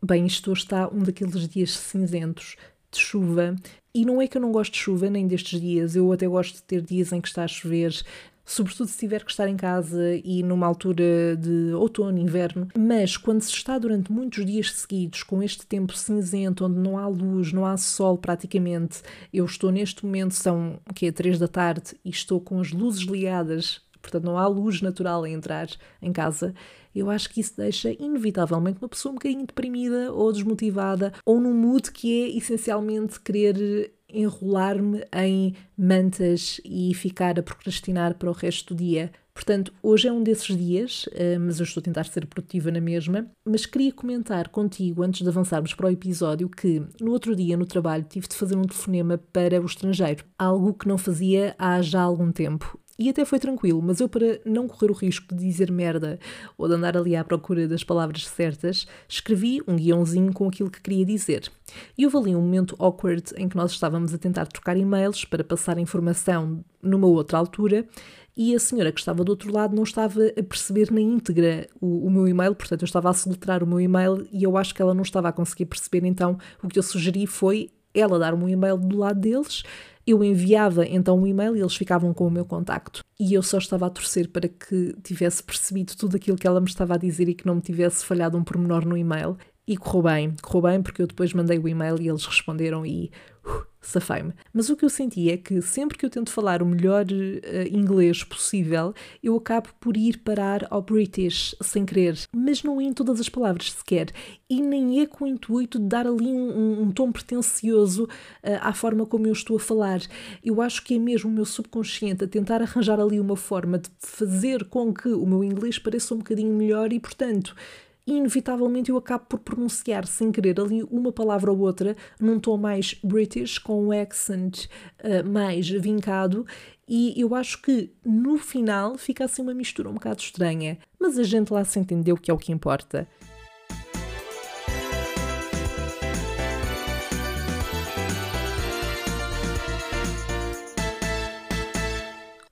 Bem, isto está um daqueles dias cinzentos de chuva. E não é que eu não gosto de chuva nem destes dias, eu até gosto de ter dias em que está a chover, sobretudo se tiver que estar em casa e numa altura de outono, inverno. Mas quando se está durante muitos dias seguidos com este tempo cinzento, onde não há luz, não há sol praticamente, eu estou neste momento, são que é 3 da tarde, e estou com as luzes ligadas, portanto não há luz natural a entrar em casa eu acho que isso deixa inevitavelmente uma pessoa um bocadinho deprimida ou desmotivada ou num mood que é essencialmente querer enrolar-me em mantas e ficar a procrastinar para o resto do dia. Portanto, hoje é um desses dias, eh, mas eu estou a tentar ser produtiva na mesma. Mas queria comentar contigo, antes de avançarmos para o episódio, que no outro dia no trabalho tive de fazer um telefonema para o estrangeiro, algo que não fazia há já algum tempo. E até foi tranquilo, mas eu, para não correr o risco de dizer merda ou de andar ali à procura das palavras certas, escrevi um guiãozinho com aquilo que queria dizer. E houve ali um momento awkward em que nós estávamos a tentar trocar e-mails para passar informação numa outra altura e a senhora que estava do outro lado não estava a perceber na íntegra o, o, meu e-mail, portanto eu estava a soletrar o meu e-mail e eu acho que ela não estava a conseguir perceber, então o que eu sugeri foi ela dar um e-mail do lado deles eu enviava então um e-mail e eles ficavam com o meu contacto. E eu só estava a torcer para que tivesse percebido tudo aquilo que ela me estava a dizer e que não me tivesse falhado um pormenor no e-mail. E correu bem, correu bem porque eu depois mandei o e-mail e eles responderam e uh, safei-me. Mas o que eu senti é que sempre que eu tento falar o melhor uh, inglês possível, eu acabo por ir parar ao British sem querer, mas não em todas as palavras sequer. E nem é com o intuito de dar ali um, um, tom pretencioso uh, à forma como eu estou a falar. Eu acho que é mesmo o meu subconsciente a tentar arranjar ali uma forma de fazer com que o meu inglês pareça um bocadinho melhor e, portanto, inevitavelmente eu acabo por pronunciar sem querer ali uma palavra ou outra num tom mais British, com um accent uh, mais vincado, e eu acho que no final fica assim uma mistura um bocado estranha, mas a gente lá se entendeu que é o que importa.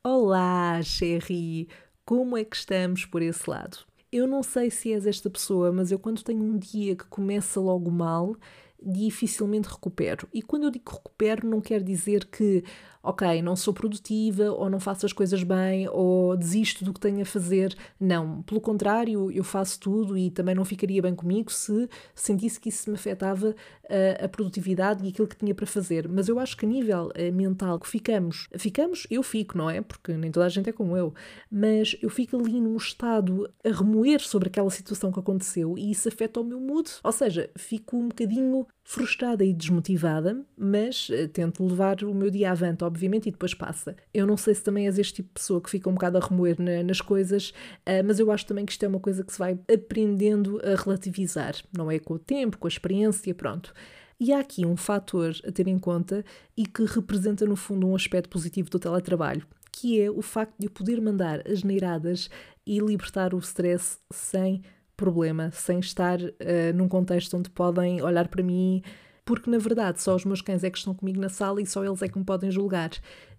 Olá, Sherry! Como é que estamos por esse lado? Eu não sei se és esta pessoa, mas eu quando tenho um dia que começa logo mal, dificilmente recupero. E quando eu digo recupero, não quer dizer que, ok, não sou produtiva, ou não faço as coisas bem, ou desisto do que tenho a fazer. Não, pelo contrário, eu faço tudo e também não ficaria bem comigo se sentisse que isso me afetava a, eh, a produtividade e aquilo que tinha para fazer. Mas eu acho que a nível uh, mental que ficamos, ficamos, eu fico, não é? Porque nem toda a gente é como eu, mas eu fico ali num estado a remoer sobre aquela situação que aconteceu e isso afeta o meu mood. Ou seja, fico um bocadinho frustrada e desmotivada, mas uh, tento levar o meu dia avante, obviamente, e depois passa. Eu não sei se também és este tipo de pessoa que fica um bocado a remoer na, nas coisas, uh, mas eu acho também que isto é uma coisa que se vai aprendendo a relativizar, não é com o tempo, com a experiência, pronto. E há aqui um fator a ter em conta e que representa, no fundo, um aspecto positivo do teletrabalho, que é o facto de eu poder mandar as neiradas e libertar o stress sem problema, sem estar uh, num contexto onde podem olhar para mim, porque na verdade só os meus cães é que estão comigo na sala e só eles é que me podem julgar.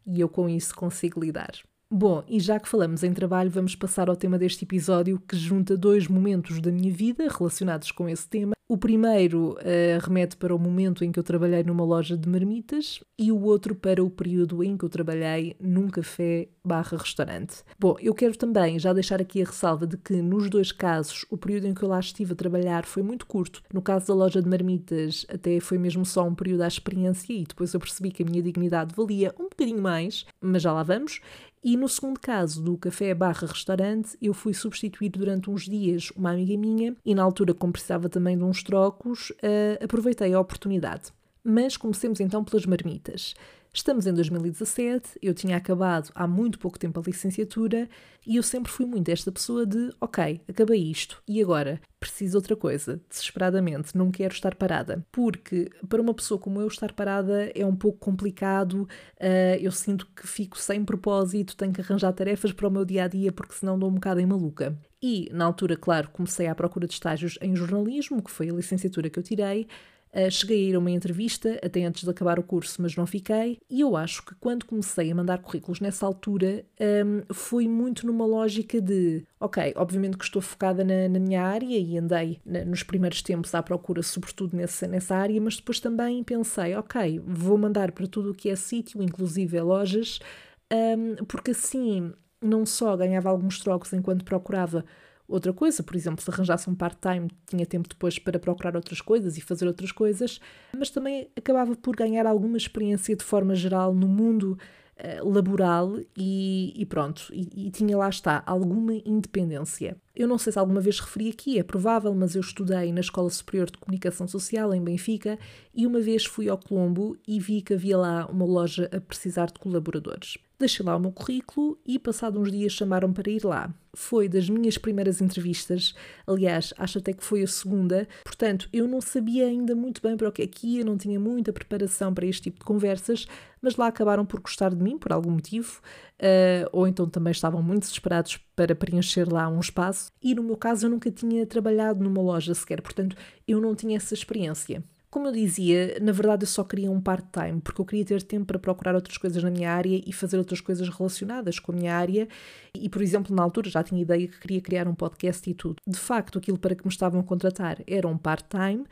E eu com isso consigo lidar. Bom, e já que falamos em trabalho, vamos passar ao tema deste episódio que junta dois momentos da minha vida relacionados com esse tema. O primeiro uh, remete para o momento em que eu trabalhei numa loja de marmitas e o outro para o período em que eu trabalhei num café barra restaurante. Bom, eu quero também já deixar aqui a ressalva de que nos dois casos o período em que eu lá estive a trabalhar foi muito curto. No caso da loja de marmitas até foi mesmo só um período à experiência e depois eu percebi que a minha dignidade valia um bocadinho mais, mas já lá vamos. E no segundo caso, do café barra restaurante, eu fui substituir durante uns dias uma amiga minha e na altura, como precisava também de uns trocos, uh, aproveitei a oportunidade. Mas comecemos então pelas marmitas. Estamos em 2017, eu tinha acabado há muito pouco tempo a licenciatura e eu sempre fui muito esta pessoa de ok, acabei isto e agora preciso outra coisa, desesperadamente, não quero estar parada. Porque para uma pessoa como eu, estar parada é um pouco complicado, uh, eu sinto que fico sem propósito, tenho que arranjar tarefas para o meu dia a dia porque senão dou um bocado em maluca. E na altura, claro, comecei à procura de estágios em jornalismo, que foi a licenciatura que eu tirei cheguei a ir a uma entrevista até antes de acabar o curso, mas não fiquei. E eu acho que quando comecei a mandar currículos nessa altura, um, foi muito numa lógica de: ok, obviamente que estou focada na, na minha área e andei na, nos primeiros tempos à procura, sobretudo nessa, nessa área, mas depois também pensei: ok, vou mandar para tudo o que é sítio, inclusive lojas, um, porque assim não só ganhava alguns trocos enquanto procurava outra coisa, por exemplo, se arranjasse um part-time, tinha tempo depois para procurar outras coisas e fazer outras coisas, mas também acabava por ganhar alguma experiência de forma geral no mundo uh, laboral e, e pronto, e, e, tinha lá está alguma independência. Eu não sei se alguma vez referi aqui, é provável, mas eu estudei na Escola Superior de Comunicação Social em Benfica e uma vez fui ao Colombo e vi que havia lá uma loja a precisar de colaboradores. Deixei lá o meu currículo e, passado uns dias, chamaram para ir lá. Foi das minhas primeiras entrevistas, aliás, acho até que foi a segunda, portanto, eu não sabia ainda muito bem para o que é que ia, não tinha muita preparação para este tipo de conversas, mas lá acabaram por gostar de mim, por algum motivo, uh, ou então também estavam muito desesperados para preencher lá um espaço. E no meu caso, eu nunca tinha trabalhado numa loja sequer, portanto, eu não tinha essa experiência. Como eu dizia, na verdade eu só queria um part-time, porque eu queria ter tempo para procurar outras coisas na minha área e fazer outras coisas relacionadas com a minha área. E, por exemplo, na altura já tinha ideia que queria criar um podcast e tudo. De facto, aquilo para que me estavam a contratar era um part-time,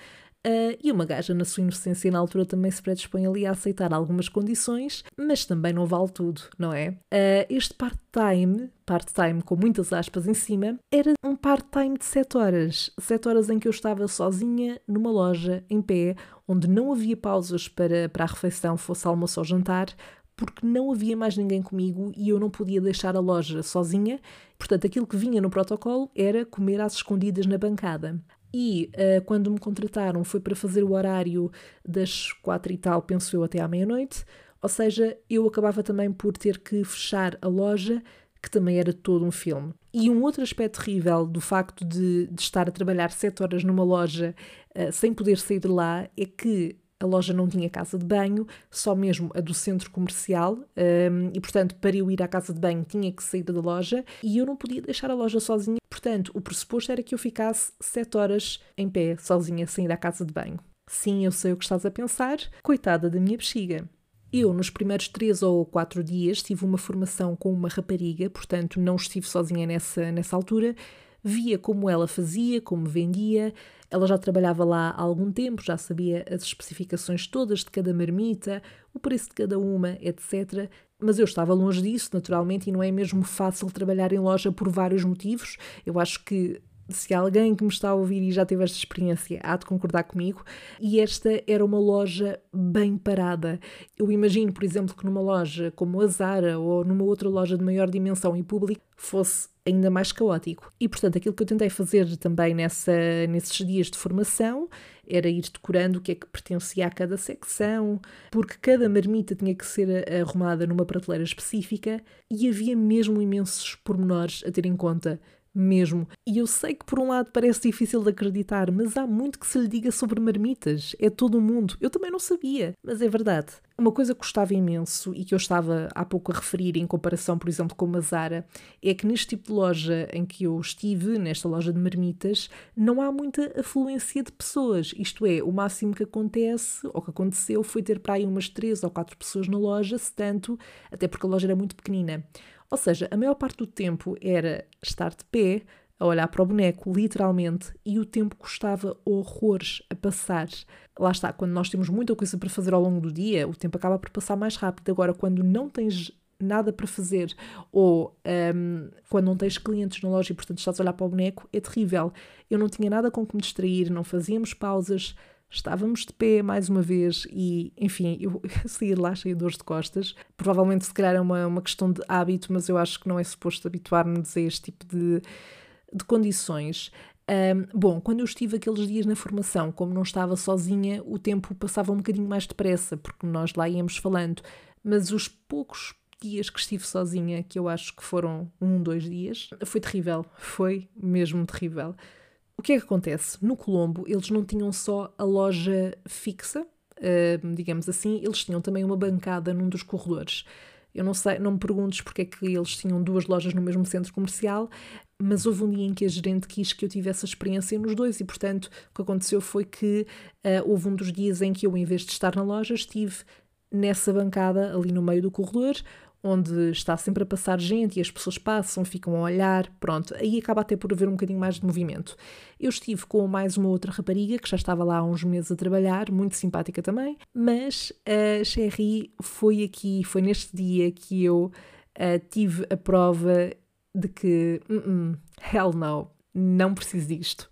Uh, e uma gaja, na sua inocência, na altura também se predispõe ali a aceitar algumas condições, mas também não vale tudo, não é? Uh, este part-time, part-time com muitas aspas em cima, era um part-time de 7 horas. 7 horas em que eu estava sozinha numa loja, em pé, onde não havia pausas para, para a refeição, fosse almoço ou jantar, porque não havia mais ninguém comigo e eu não podia deixar a loja sozinha. Portanto, aquilo que vinha no protocolo era comer às escondidas na bancada. E uh, quando me contrataram foi para fazer o horário das quatro e tal, penso eu, até à meia-noite. Ou seja, eu acabava também por ter que fechar a loja, que também era todo um filme. E um outro aspecto terrível do facto de, de estar a trabalhar sete horas numa loja uh, sem poder sair de lá é que a loja não tinha casa de banho, só mesmo a do centro comercial, um, e portanto, para eu ir à casa de banho tinha que sair da loja e eu não podia deixar a loja sozinha. Portanto, o pressuposto era que eu ficasse sete horas em pé, sozinha, sem ir à casa de banho. Sim, eu sei o que estás a pensar, coitada da minha bexiga. Eu, nos primeiros três ou quatro dias, tive uma formação com uma rapariga, portanto, não estive sozinha nessa, nessa altura. Via como ela fazia, como vendia, ela já trabalhava lá há algum tempo, já sabia as especificações todas de cada marmita, o preço de cada uma, etc. Mas eu estava longe disso, naturalmente, e não é mesmo fácil trabalhar em loja por vários motivos. Eu acho que se alguém que me está a ouvir e já teve esta experiência há de concordar comigo, e esta era uma loja bem parada. Eu imagino, por exemplo, que numa loja como a Zara ou numa outra loja de maior dimensão e público fosse ainda mais caótico. E portanto, aquilo que eu tentei fazer também nessa, nesses dias de formação era ir decorando o que é que pertencia a cada secção, porque cada marmita tinha que ser arrumada numa prateleira específica e havia mesmo imensos pormenores a ter em conta mesmo. E eu sei que por um lado parece difícil de acreditar, mas há muito que se lhe diga sobre marmitas. É todo o mundo. Eu também não sabia, mas é verdade. Uma coisa que gostava imenso e que eu estava há pouco a referir em comparação, por exemplo, com a Zara, é que neste tipo de loja em que eu estive, nesta loja de marmitas, não há muita afluência de pessoas. Isto é, o máximo que acontece, ou que aconteceu, foi ter para aí umas três ou quatro pessoas na loja, se tanto, até porque a loja era muito pequenina. Ou seja, a maior parte do tempo era estar de pé, a olhar para o boneco, literalmente, e o tempo custava horrores a passar. Lá está, quando nós temos muita coisa para fazer ao longo do dia, o tempo acaba por passar mais rápido. Agora, quando não tens nada para fazer ou um, quando não tens clientes na loja e, portanto, estás a olhar para o boneco, é terrível. Eu não tinha nada com que me distrair, não fazíamos pausas, Estávamos de pé mais uma vez e, enfim, eu saí de lá cheia de dores de costas. Provavelmente, se calhar, é uma, uma questão de hábito, mas eu acho que não é suposto habituar-nos a este tipo de, de condições. Um, bom, quando eu estive aqueles dias na formação, como não estava sozinha, o tempo passava um bocadinho mais depressa, porque nós lá íamos falando. Mas os poucos dias que estive sozinha, que eu acho que foram um, dois dias, foi terrível. Foi mesmo terrível. O que é que acontece? No Colombo, eles não tinham só a loja fixa, uh, digamos assim, eles tinham também uma bancada num dos corredores. Eu não sei, não me perguntes porque é que eles tinham duas lojas no mesmo centro comercial, mas houve um dia em que a gerente quis que eu tivesse a experiência nos dois e, portanto, o que aconteceu foi que uh, houve um dos dias em que eu, em vez de estar na loja, estive nessa bancada ali no meio do corredor, onde está sempre a passar gente e as pessoas passam, ficam a olhar, pronto, aí acaba até por haver um bocadinho mais de movimento. Eu estive com mais uma outra rapariga que já estava lá há uns meses a trabalhar, muito simpática também, mas a Sherry foi aqui, foi neste dia que eu uh, tive a prova de que, uh -uh, hell no, não preciso disto.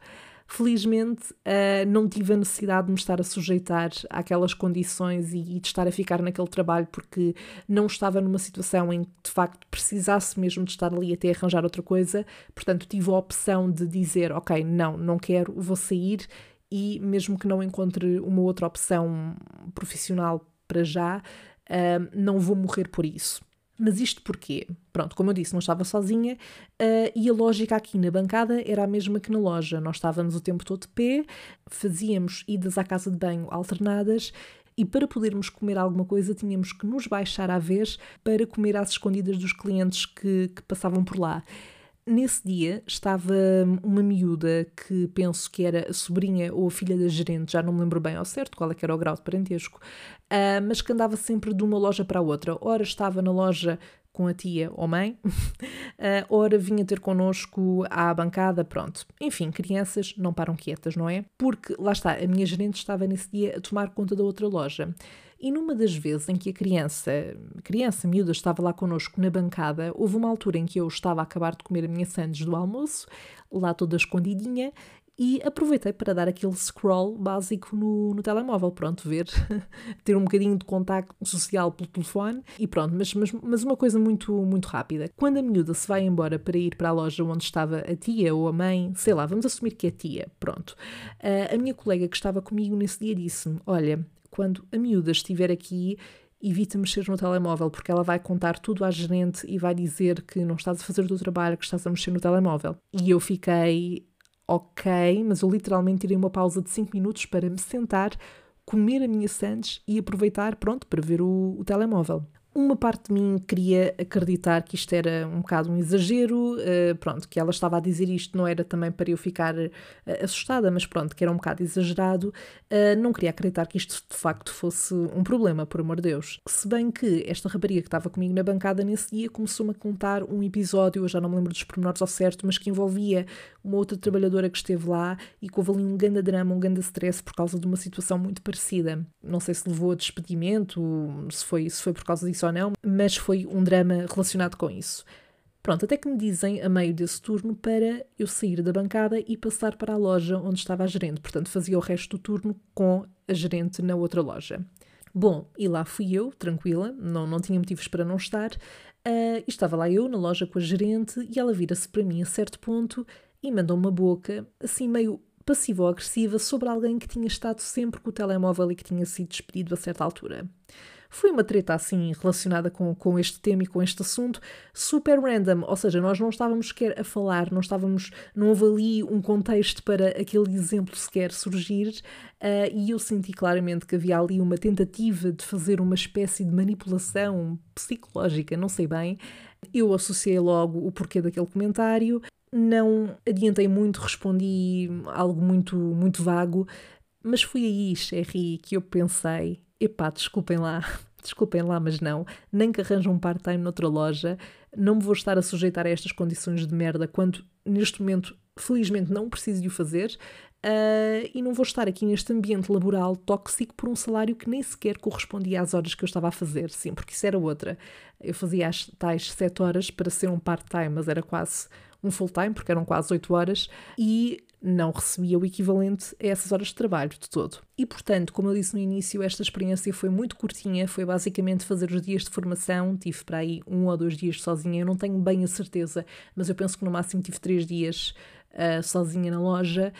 Felizmente, uh, não tive a necessidade de me estar a sujeitar àquelas condições e, e, de estar a ficar naquele trabalho porque não estava numa situação em que de facto precisasse mesmo de estar ali até arranjar outra coisa. Portanto, tive a opção de dizer: Ok, não, não quero, vou sair e mesmo que não encontre uma outra opção profissional para já, uh, não vou morrer por isso. Mas isto porquê? Pronto, como eu disse, não estava sozinha uh, e a lógica aqui na bancada era a mesma que na loja. Nós estávamos o tempo todo de pé, fazíamos idas à casa de banho alternadas e para podermos comer alguma coisa tínhamos que nos baixar à vez para comer às escondidas dos clientes que, que passavam por lá. Nesse dia estava uma miúda que penso que era a sobrinha ou a filha da gerente, já não me lembro bem ao certo qual é era o grau de parentesco, uh, mas que andava sempre de uma loja para a outra. Ora estava na loja com a tia ou mãe, uh, ora vinha ter connosco à bancada, pronto. Enfim, crianças não param quietas, não é? Porque, lá está, a minha gerente estava nesse dia a tomar conta da outra loja. E numa das vezes em que a criança, criança miúda, estava lá connosco na bancada, houve uma altura em que eu estava a acabar de comer a minha sandes do almoço, lá toda escondidinha, e aproveitei para dar aquele scroll básico no, no telemóvel, pronto, ver, ter um bocadinho de contacto social pelo telefone e pronto, mas, mas, mas uma coisa muito, muito rápida. Quando a miúda se vai embora para ir para a loja onde estava a tia ou a mãe, sei lá, vamos assumir que é tia, pronto. Uh, a minha colega que estava comigo nesse dia disse-me: Olha, quando a miúda estiver aqui, evita mexer no telemóvel, porque ela vai contar tudo à gerente e vai dizer que não estás a fazer o teu trabalho, que estás a mexer no telemóvel. E eu fiquei, ok, mas eu literalmente tirei uma pausa de 5 minutos para me sentar, comer a minha sandes e aproveitar, pronto, para ver o, o telemóvel. Uma parte de mim queria acreditar que isto era um bocado um exagero, uh, pronto, que ela estava a dizer isto não era também para eu ficar uh, assustada, mas pronto, que era um bocado exagerado. Uh, não queria acreditar que isto de facto fosse um problema, por amor de Deus. Se bem que esta rapariga que estava comigo na bancada nesse dia começou-me a contar um episódio, eu já não me lembro dos pormenores ao certo, mas que envolvia uma outra trabalhadora que esteve lá e que houve ali um grande drama, um grande stress por causa de uma situação muito parecida. Não sei se levou a despedimento, se foi, se foi por causa disso ou não, mas foi um drama relacionado com isso. Pronto, até que me dizem a meio desse turno para eu sair da bancada e passar para a loja onde estava a gerente. Portanto, fazia o resto do turno com a gerente na outra loja. Bom, e lá fui eu, tranquila, não, não tinha motivos para não estar. Uh, e estava lá eu na loja com a gerente e ela vira-se para mim a certo ponto e mandou uma boca, assim meio passivo-agressiva, sobre alguém que tinha estado sempre com o telemóvel e que tinha sido despedido a certa altura. Foi uma treta assim relacionada com, com este tema e com este assunto, super random, ou seja, nós não estávamos sequer a falar, não estávamos, não houve ali um contexto para aquele exemplo sequer surgir, uh, e eu senti claramente que havia ali uma tentativa de fazer uma espécie de manipulação psicológica, não sei bem. Eu associei logo o porquê daquele comentário, não adiantei muito, respondi algo muito, muito vago, mas foi aí, Sherry, que eu pensei: epá, desculpem lá, desculpem lá, mas não, nem que arranjam um part-time noutra loja, não me vou estar a sujeitar a estas condições de merda quando neste momento, felizmente, não preciso de o fazer. Uh, e não vou estar aqui neste ambiente laboral tóxico por um salário que nem sequer correspondia às horas que eu estava a fazer, sim, porque isso era outra. Eu fazia as tais 7 horas para ser um part-time, mas era quase um full-time, porque eram quase 8 horas, e não recebia o equivalente a essas horas de trabalho de todo. E portanto, como eu disse no início, esta experiência foi muito curtinha, foi basicamente fazer os dias de formação, tive para aí um ou dois dias sozinha, eu não tenho bem a certeza, mas eu penso que no máximo tive três dias uh, sozinha na loja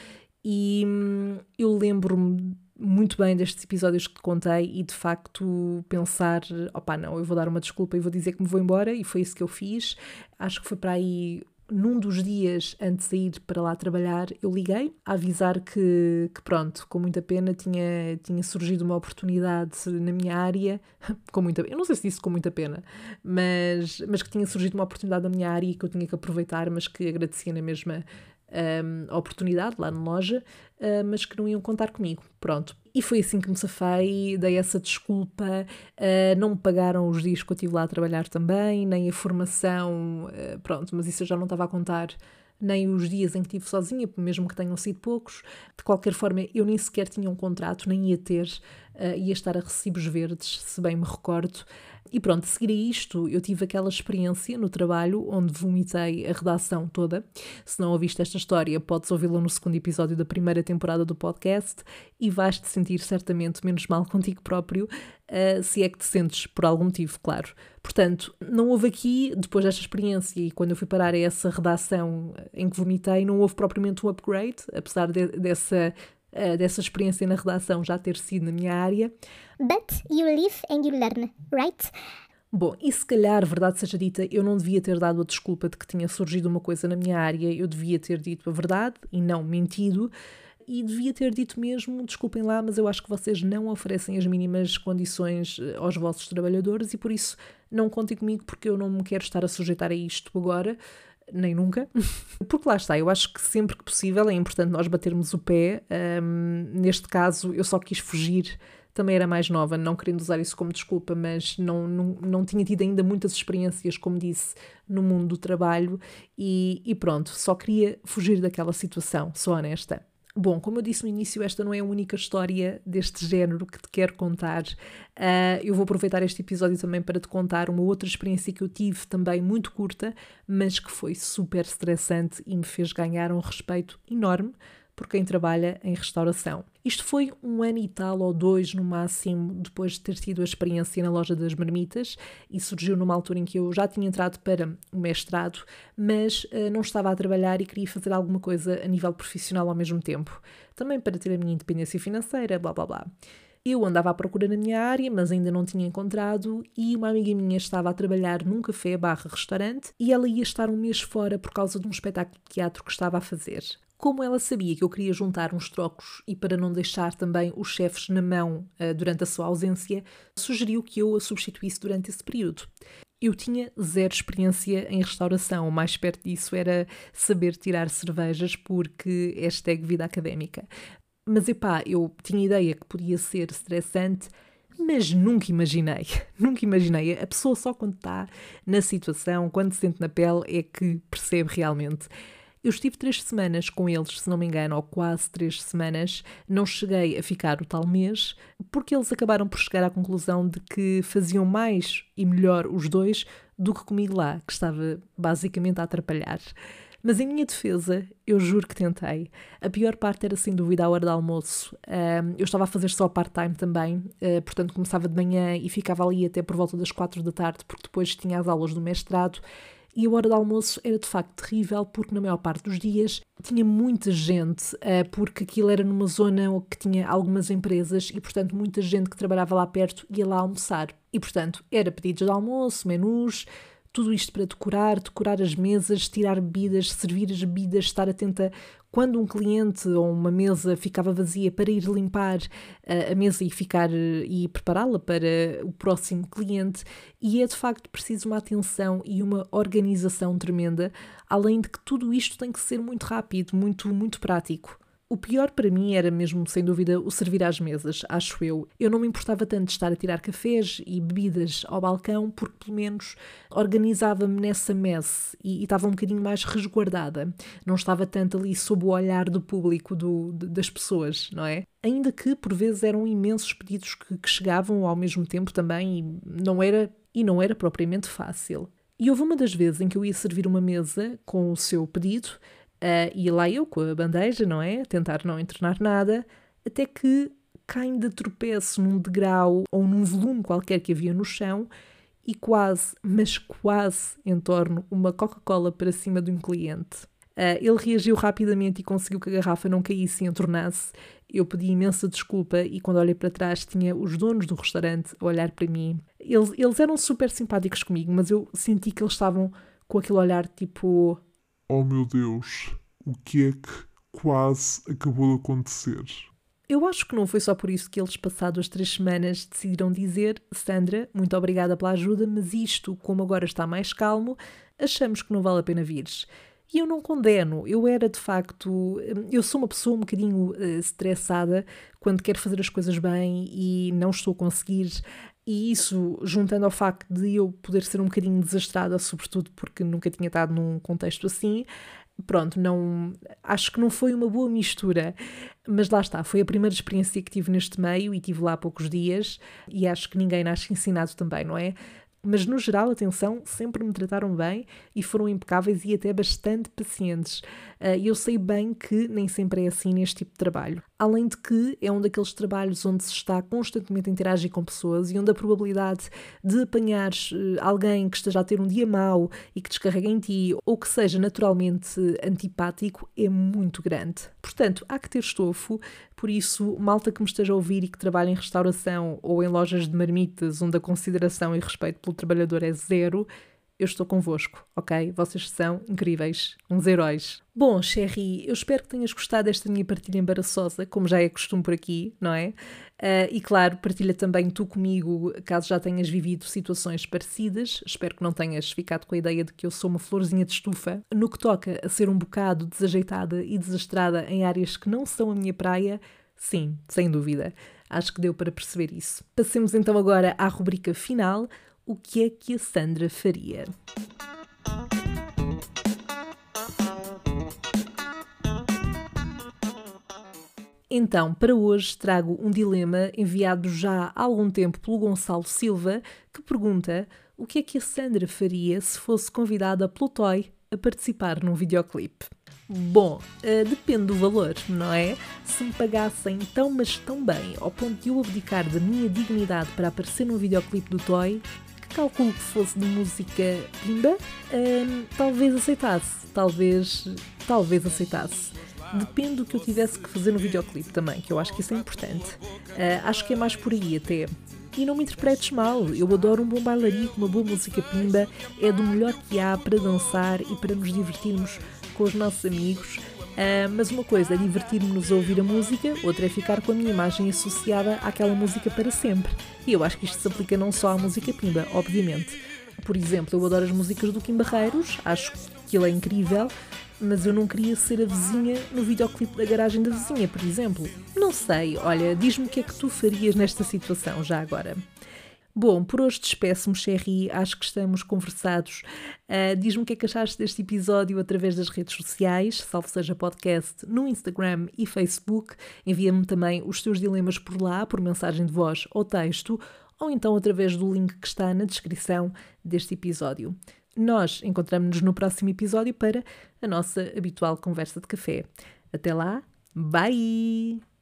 e hum, eu lembro-me muito bem destes episódios que te contei e de facto pensar, opá, não, eu vou dar uma desculpa e vou dizer que me vou embora e foi isso que eu fiz. Acho que foi para aí num dos dias antes de ir para lá trabalhar, eu liguei a avisar que, que pronto, com muita pena, tinha, tinha surgido uma oportunidade na minha área, com muita eu não sei se disse com muita pena, mas, mas que tinha surgido uma oportunidade na minha área e que eu tinha que aproveitar, mas que agradecia na mesma um, oportunidade lá na loja, uh, mas que não iam contar comigo. Pronto. E foi assim que me safei, dei essa desculpa, uh, não me pagaram os dias que eu estive lá a trabalhar também, nem a formação, uh, pronto, mas isso eu já não estava a contar nem os dias em que estive sozinha, mesmo que tenham sido poucos. De qualquer forma, eu nem sequer tinha um contrato, nem ia ter, uh, ia estar a recibos verdes, se bem me recordo. E pronto, seguir a isto, eu tive aquela experiência no trabalho onde vomitei a redação toda. Se não ouviste esta história, podes ouvi-la no segundo episódio da primeira temporada do podcast e vais-te sentir certamente menos mal contigo próprio, uh, se é que te sentes por algum motivo, claro. Portanto, não houve aqui, depois desta experiência e quando eu fui parar a essa redação em que vomitei, não houve propriamente um upgrade, apesar de, dessa uh, dessa experiência na redação já ter sido na minha área. But you live and you learn, right? Bom, e se calhar, verdade seja dita, eu não devia ter dado a desculpa de que tinha surgido uma coisa na minha área, eu devia ter dito a verdade e não mentido. E devia ter dito mesmo, desculpem lá, mas eu acho que vocês não oferecem as mínimas condições eh, aos vossos trabalhadores e por isso não contem comigo porque eu não me quero estar a sujeitar a isto agora nem nunca, porque lá está, eu acho que sempre que possível é importante nós batermos o pé. Um, neste caso, eu só quis fugir, também era mais nova, não querendo usar isso como desculpa, mas não, não, não tinha tido ainda muitas experiências, como disse, no mundo do trabalho e, e pronto, só queria fugir daquela situação, sou honesta. Bom, como eu disse no início, esta não é a única história deste género que te quero contar. Uh, eu vou aproveitar este episódio também para te contar uma outra experiência que eu tive, também muito curta, mas que foi super estressante e me fez ganhar um respeito enorme por quem trabalha em restauração. Isto foi um ano e tal ou dois no máximo depois de ter tido a experiência na loja das marmitas e surgiu numa altura em que eu já tinha entrado para o mestrado, mas uh, não estava a trabalhar e queria fazer alguma coisa a nível profissional ao mesmo tempo, também para ter a minha independência financeira, blá blá blá. Eu andava à procura na minha área, mas ainda não tinha encontrado, e uma amiga minha estava a trabalhar num café barra restaurante e ela ia estar um mês fora por causa de um espetáculo de teatro que estava a fazer. Como ela sabia que eu queria juntar uns trocos e para não deixar também os chefes na mão uh, durante a sua ausência, sugeriu que eu a substituísse durante esse período. Eu tinha zero experiência em restauração, o mais perto disso era saber tirar cervejas, porque hashtag vida académica. Mas epá, eu tinha ideia que podia ser estressante, mas nunca imaginei, nunca imaginei. A pessoa só quando está na situação, quando se sente na pele, é que percebe realmente. Eu estive três semanas com eles, se não me engano, ou quase três semanas. Não cheguei a ficar o tal mês, porque eles acabaram por chegar à conclusão de que faziam mais e melhor os dois do que comigo lá, que estava basicamente a atrapalhar. Mas em minha defesa, eu juro que tentei. A pior parte era sem dúvida a hora de almoço. eu estava a fazer só part-time também, uh, portanto começava de manhã e ficava ali até por volta das quatro da tarde, porque depois tinha as aulas do mestrado e a hora de almoço era de facto terrível porque na maior parte dos dias tinha muita gente, uh, porque aquilo era numa zona que tinha algumas empresas e portanto muita gente que trabalhava lá perto ia lá almoçar. E portanto era pedidos de almoço, menus, tudo isto para decorar, decorar as mesas, tirar bebidas, servir as bebidas, estar atenta quando um cliente ou uma mesa ficava vazia para ir limpar uh, a mesa e ficar e prepará-la para o próximo cliente e é de facto preciso uma atenção e uma organização tremenda, além de que tudo isto tem que ser muito rápido, muito muito prático. O pior para mim era mesmo, sem dúvida, o servir às mesas, acho eu. Eu não me importava tanto de estar a tirar cafés e bebidas ao balcão, porque pelo menos organizava-me nessa messe e, estava um bocadinho mais resguardada. Não estava tanto ali sob o olhar do público, do, de, das pessoas, não é? Ainda que por vezes eram imensos pedidos que, que chegavam ao mesmo tempo também e não era, e não era propriamente fácil. E houve uma das vezes em que eu ia servir uma mesa com o seu pedido Uh, e lá eu com a bandeja, não é? A tentar não entornar nada, até que caem de tropeço num degrau ou num volume qualquer que havia no chão e quase, mas quase entorno uma Coca-Cola para cima de um cliente. Uh, ele reagiu rapidamente e conseguiu que a garrafa não caísse e entornasse. Eu pedi imensa desculpa e quando olhei para trás tinha os donos do restaurante a olhar para mim. Eles, eles eram super simpáticos comigo, mas eu senti que eles estavam com aquele olhar tipo Oh meu Deus, o que é que quase acabou de acontecer? Eu acho que não foi só por isso que eles, passadas três semanas, decidiram dizer: Sandra, muito obrigada pela ajuda, mas isto, como agora está mais calmo, achamos que não vale a pena vires. E eu não condeno, eu era de facto. Eu sou uma pessoa um bocadinho uh, estressada quando quero fazer as coisas bem e não estou a conseguir. E isso, juntando ao facto de eu poder ser um bocadinho desastrada, sobretudo porque nunca tinha estado num contexto assim, pronto, não acho que não foi uma boa mistura, mas lá está, foi a primeira experiência que tive neste meio e tive lá há poucos dias e acho que ninguém nasce ensinado também, não é? Mas no geral, atenção, sempre me trataram bem e foram impecáveis e até bastante pacientes. Ah, eu sei bem que nem sempre é assim neste tipo de trabalho. Além de que é um daqueles trabalhos onde se está constantemente a interagir com pessoas e onde a probabilidade de apanhares eh, alguém que esteja a ter um dia mau e que descarregue em ti ou que seja naturalmente antipático é muito grande. Portanto, há que ter estofo, por isso, malta que me esteja a ouvir e que trabalha em restauração ou em lojas de marmitas onde a consideração e respeito pelo trabalhador é zero, eu estou convosco, ok? Vocês são incríveis, uns heróis. Bom, Sherry, eu espero que tenhas gostado desta minha partilha embaraçosa, como já é costume por aqui, não é? Uh, e claro, partilha também tu comigo, caso já tenhas vivido situações parecidas. Espero que não tenhas ficado com a ideia de que eu sou uma florzinha de estufa. No que toca a ser um bocado desajeitada e desastrada em áreas que não são a minha praia, sim, sem dúvida. Acho que deu para perceber isso. Passemos então agora à rubrica final o que é que a Sandra faria? Então, para hoje trago um dilema enviado já há algum tempo pelo Gonçalo Silva, que pergunta o que é que a Sandra faria se fosse convidada pelo Toy a participar num videoclipe. Bom, uh, depende do valor, não é? Se me pagassem tão, mas tão bem, ao ponto de eu abdicar da minha dignidade para aparecer num videoclipe do Toy, calculo que fosse de música pimba, hum, talvez aceitasse, talvez, talvez aceitasse. Depende do que eu tivesse que fazer no videoclipe também, que eu acho que isso é importante. Uh, acho que é mais por aí até. E não me interpretes mal, eu adoro um bom bailarico, uma boa música pimba, é do melhor que há para dançar e para nos divertirmos com os nossos amigos Uh, mas uma coisa é divertir-nos a ouvir a música, outra é ficar com a minha imagem associada àquela música para sempre. E eu acho que isto se aplica não só à música pimba, obviamente. Por exemplo, eu adoro as músicas do Kim Barreiros, acho que ele é incrível, mas eu não queria ser a vizinha no videoclipe da garagem da vizinha, por exemplo. Não sei, olha, diz-me o que é que tu farias nesta situação já agora. Bom, por hoje despeço-me, Sherry. Acho que estamos conversados. Uh, Diz-me o que é que achaste deste episódio através das redes sociais, salvo seja podcast, no Instagram e Facebook. Envia-me também os teus dilemas por lá, por mensagem de voz ou texto, ou então através do link que está na descrição deste episódio. Nós encontramos-nos no próximo episódio para a nossa habitual conversa de café. Até lá, bye!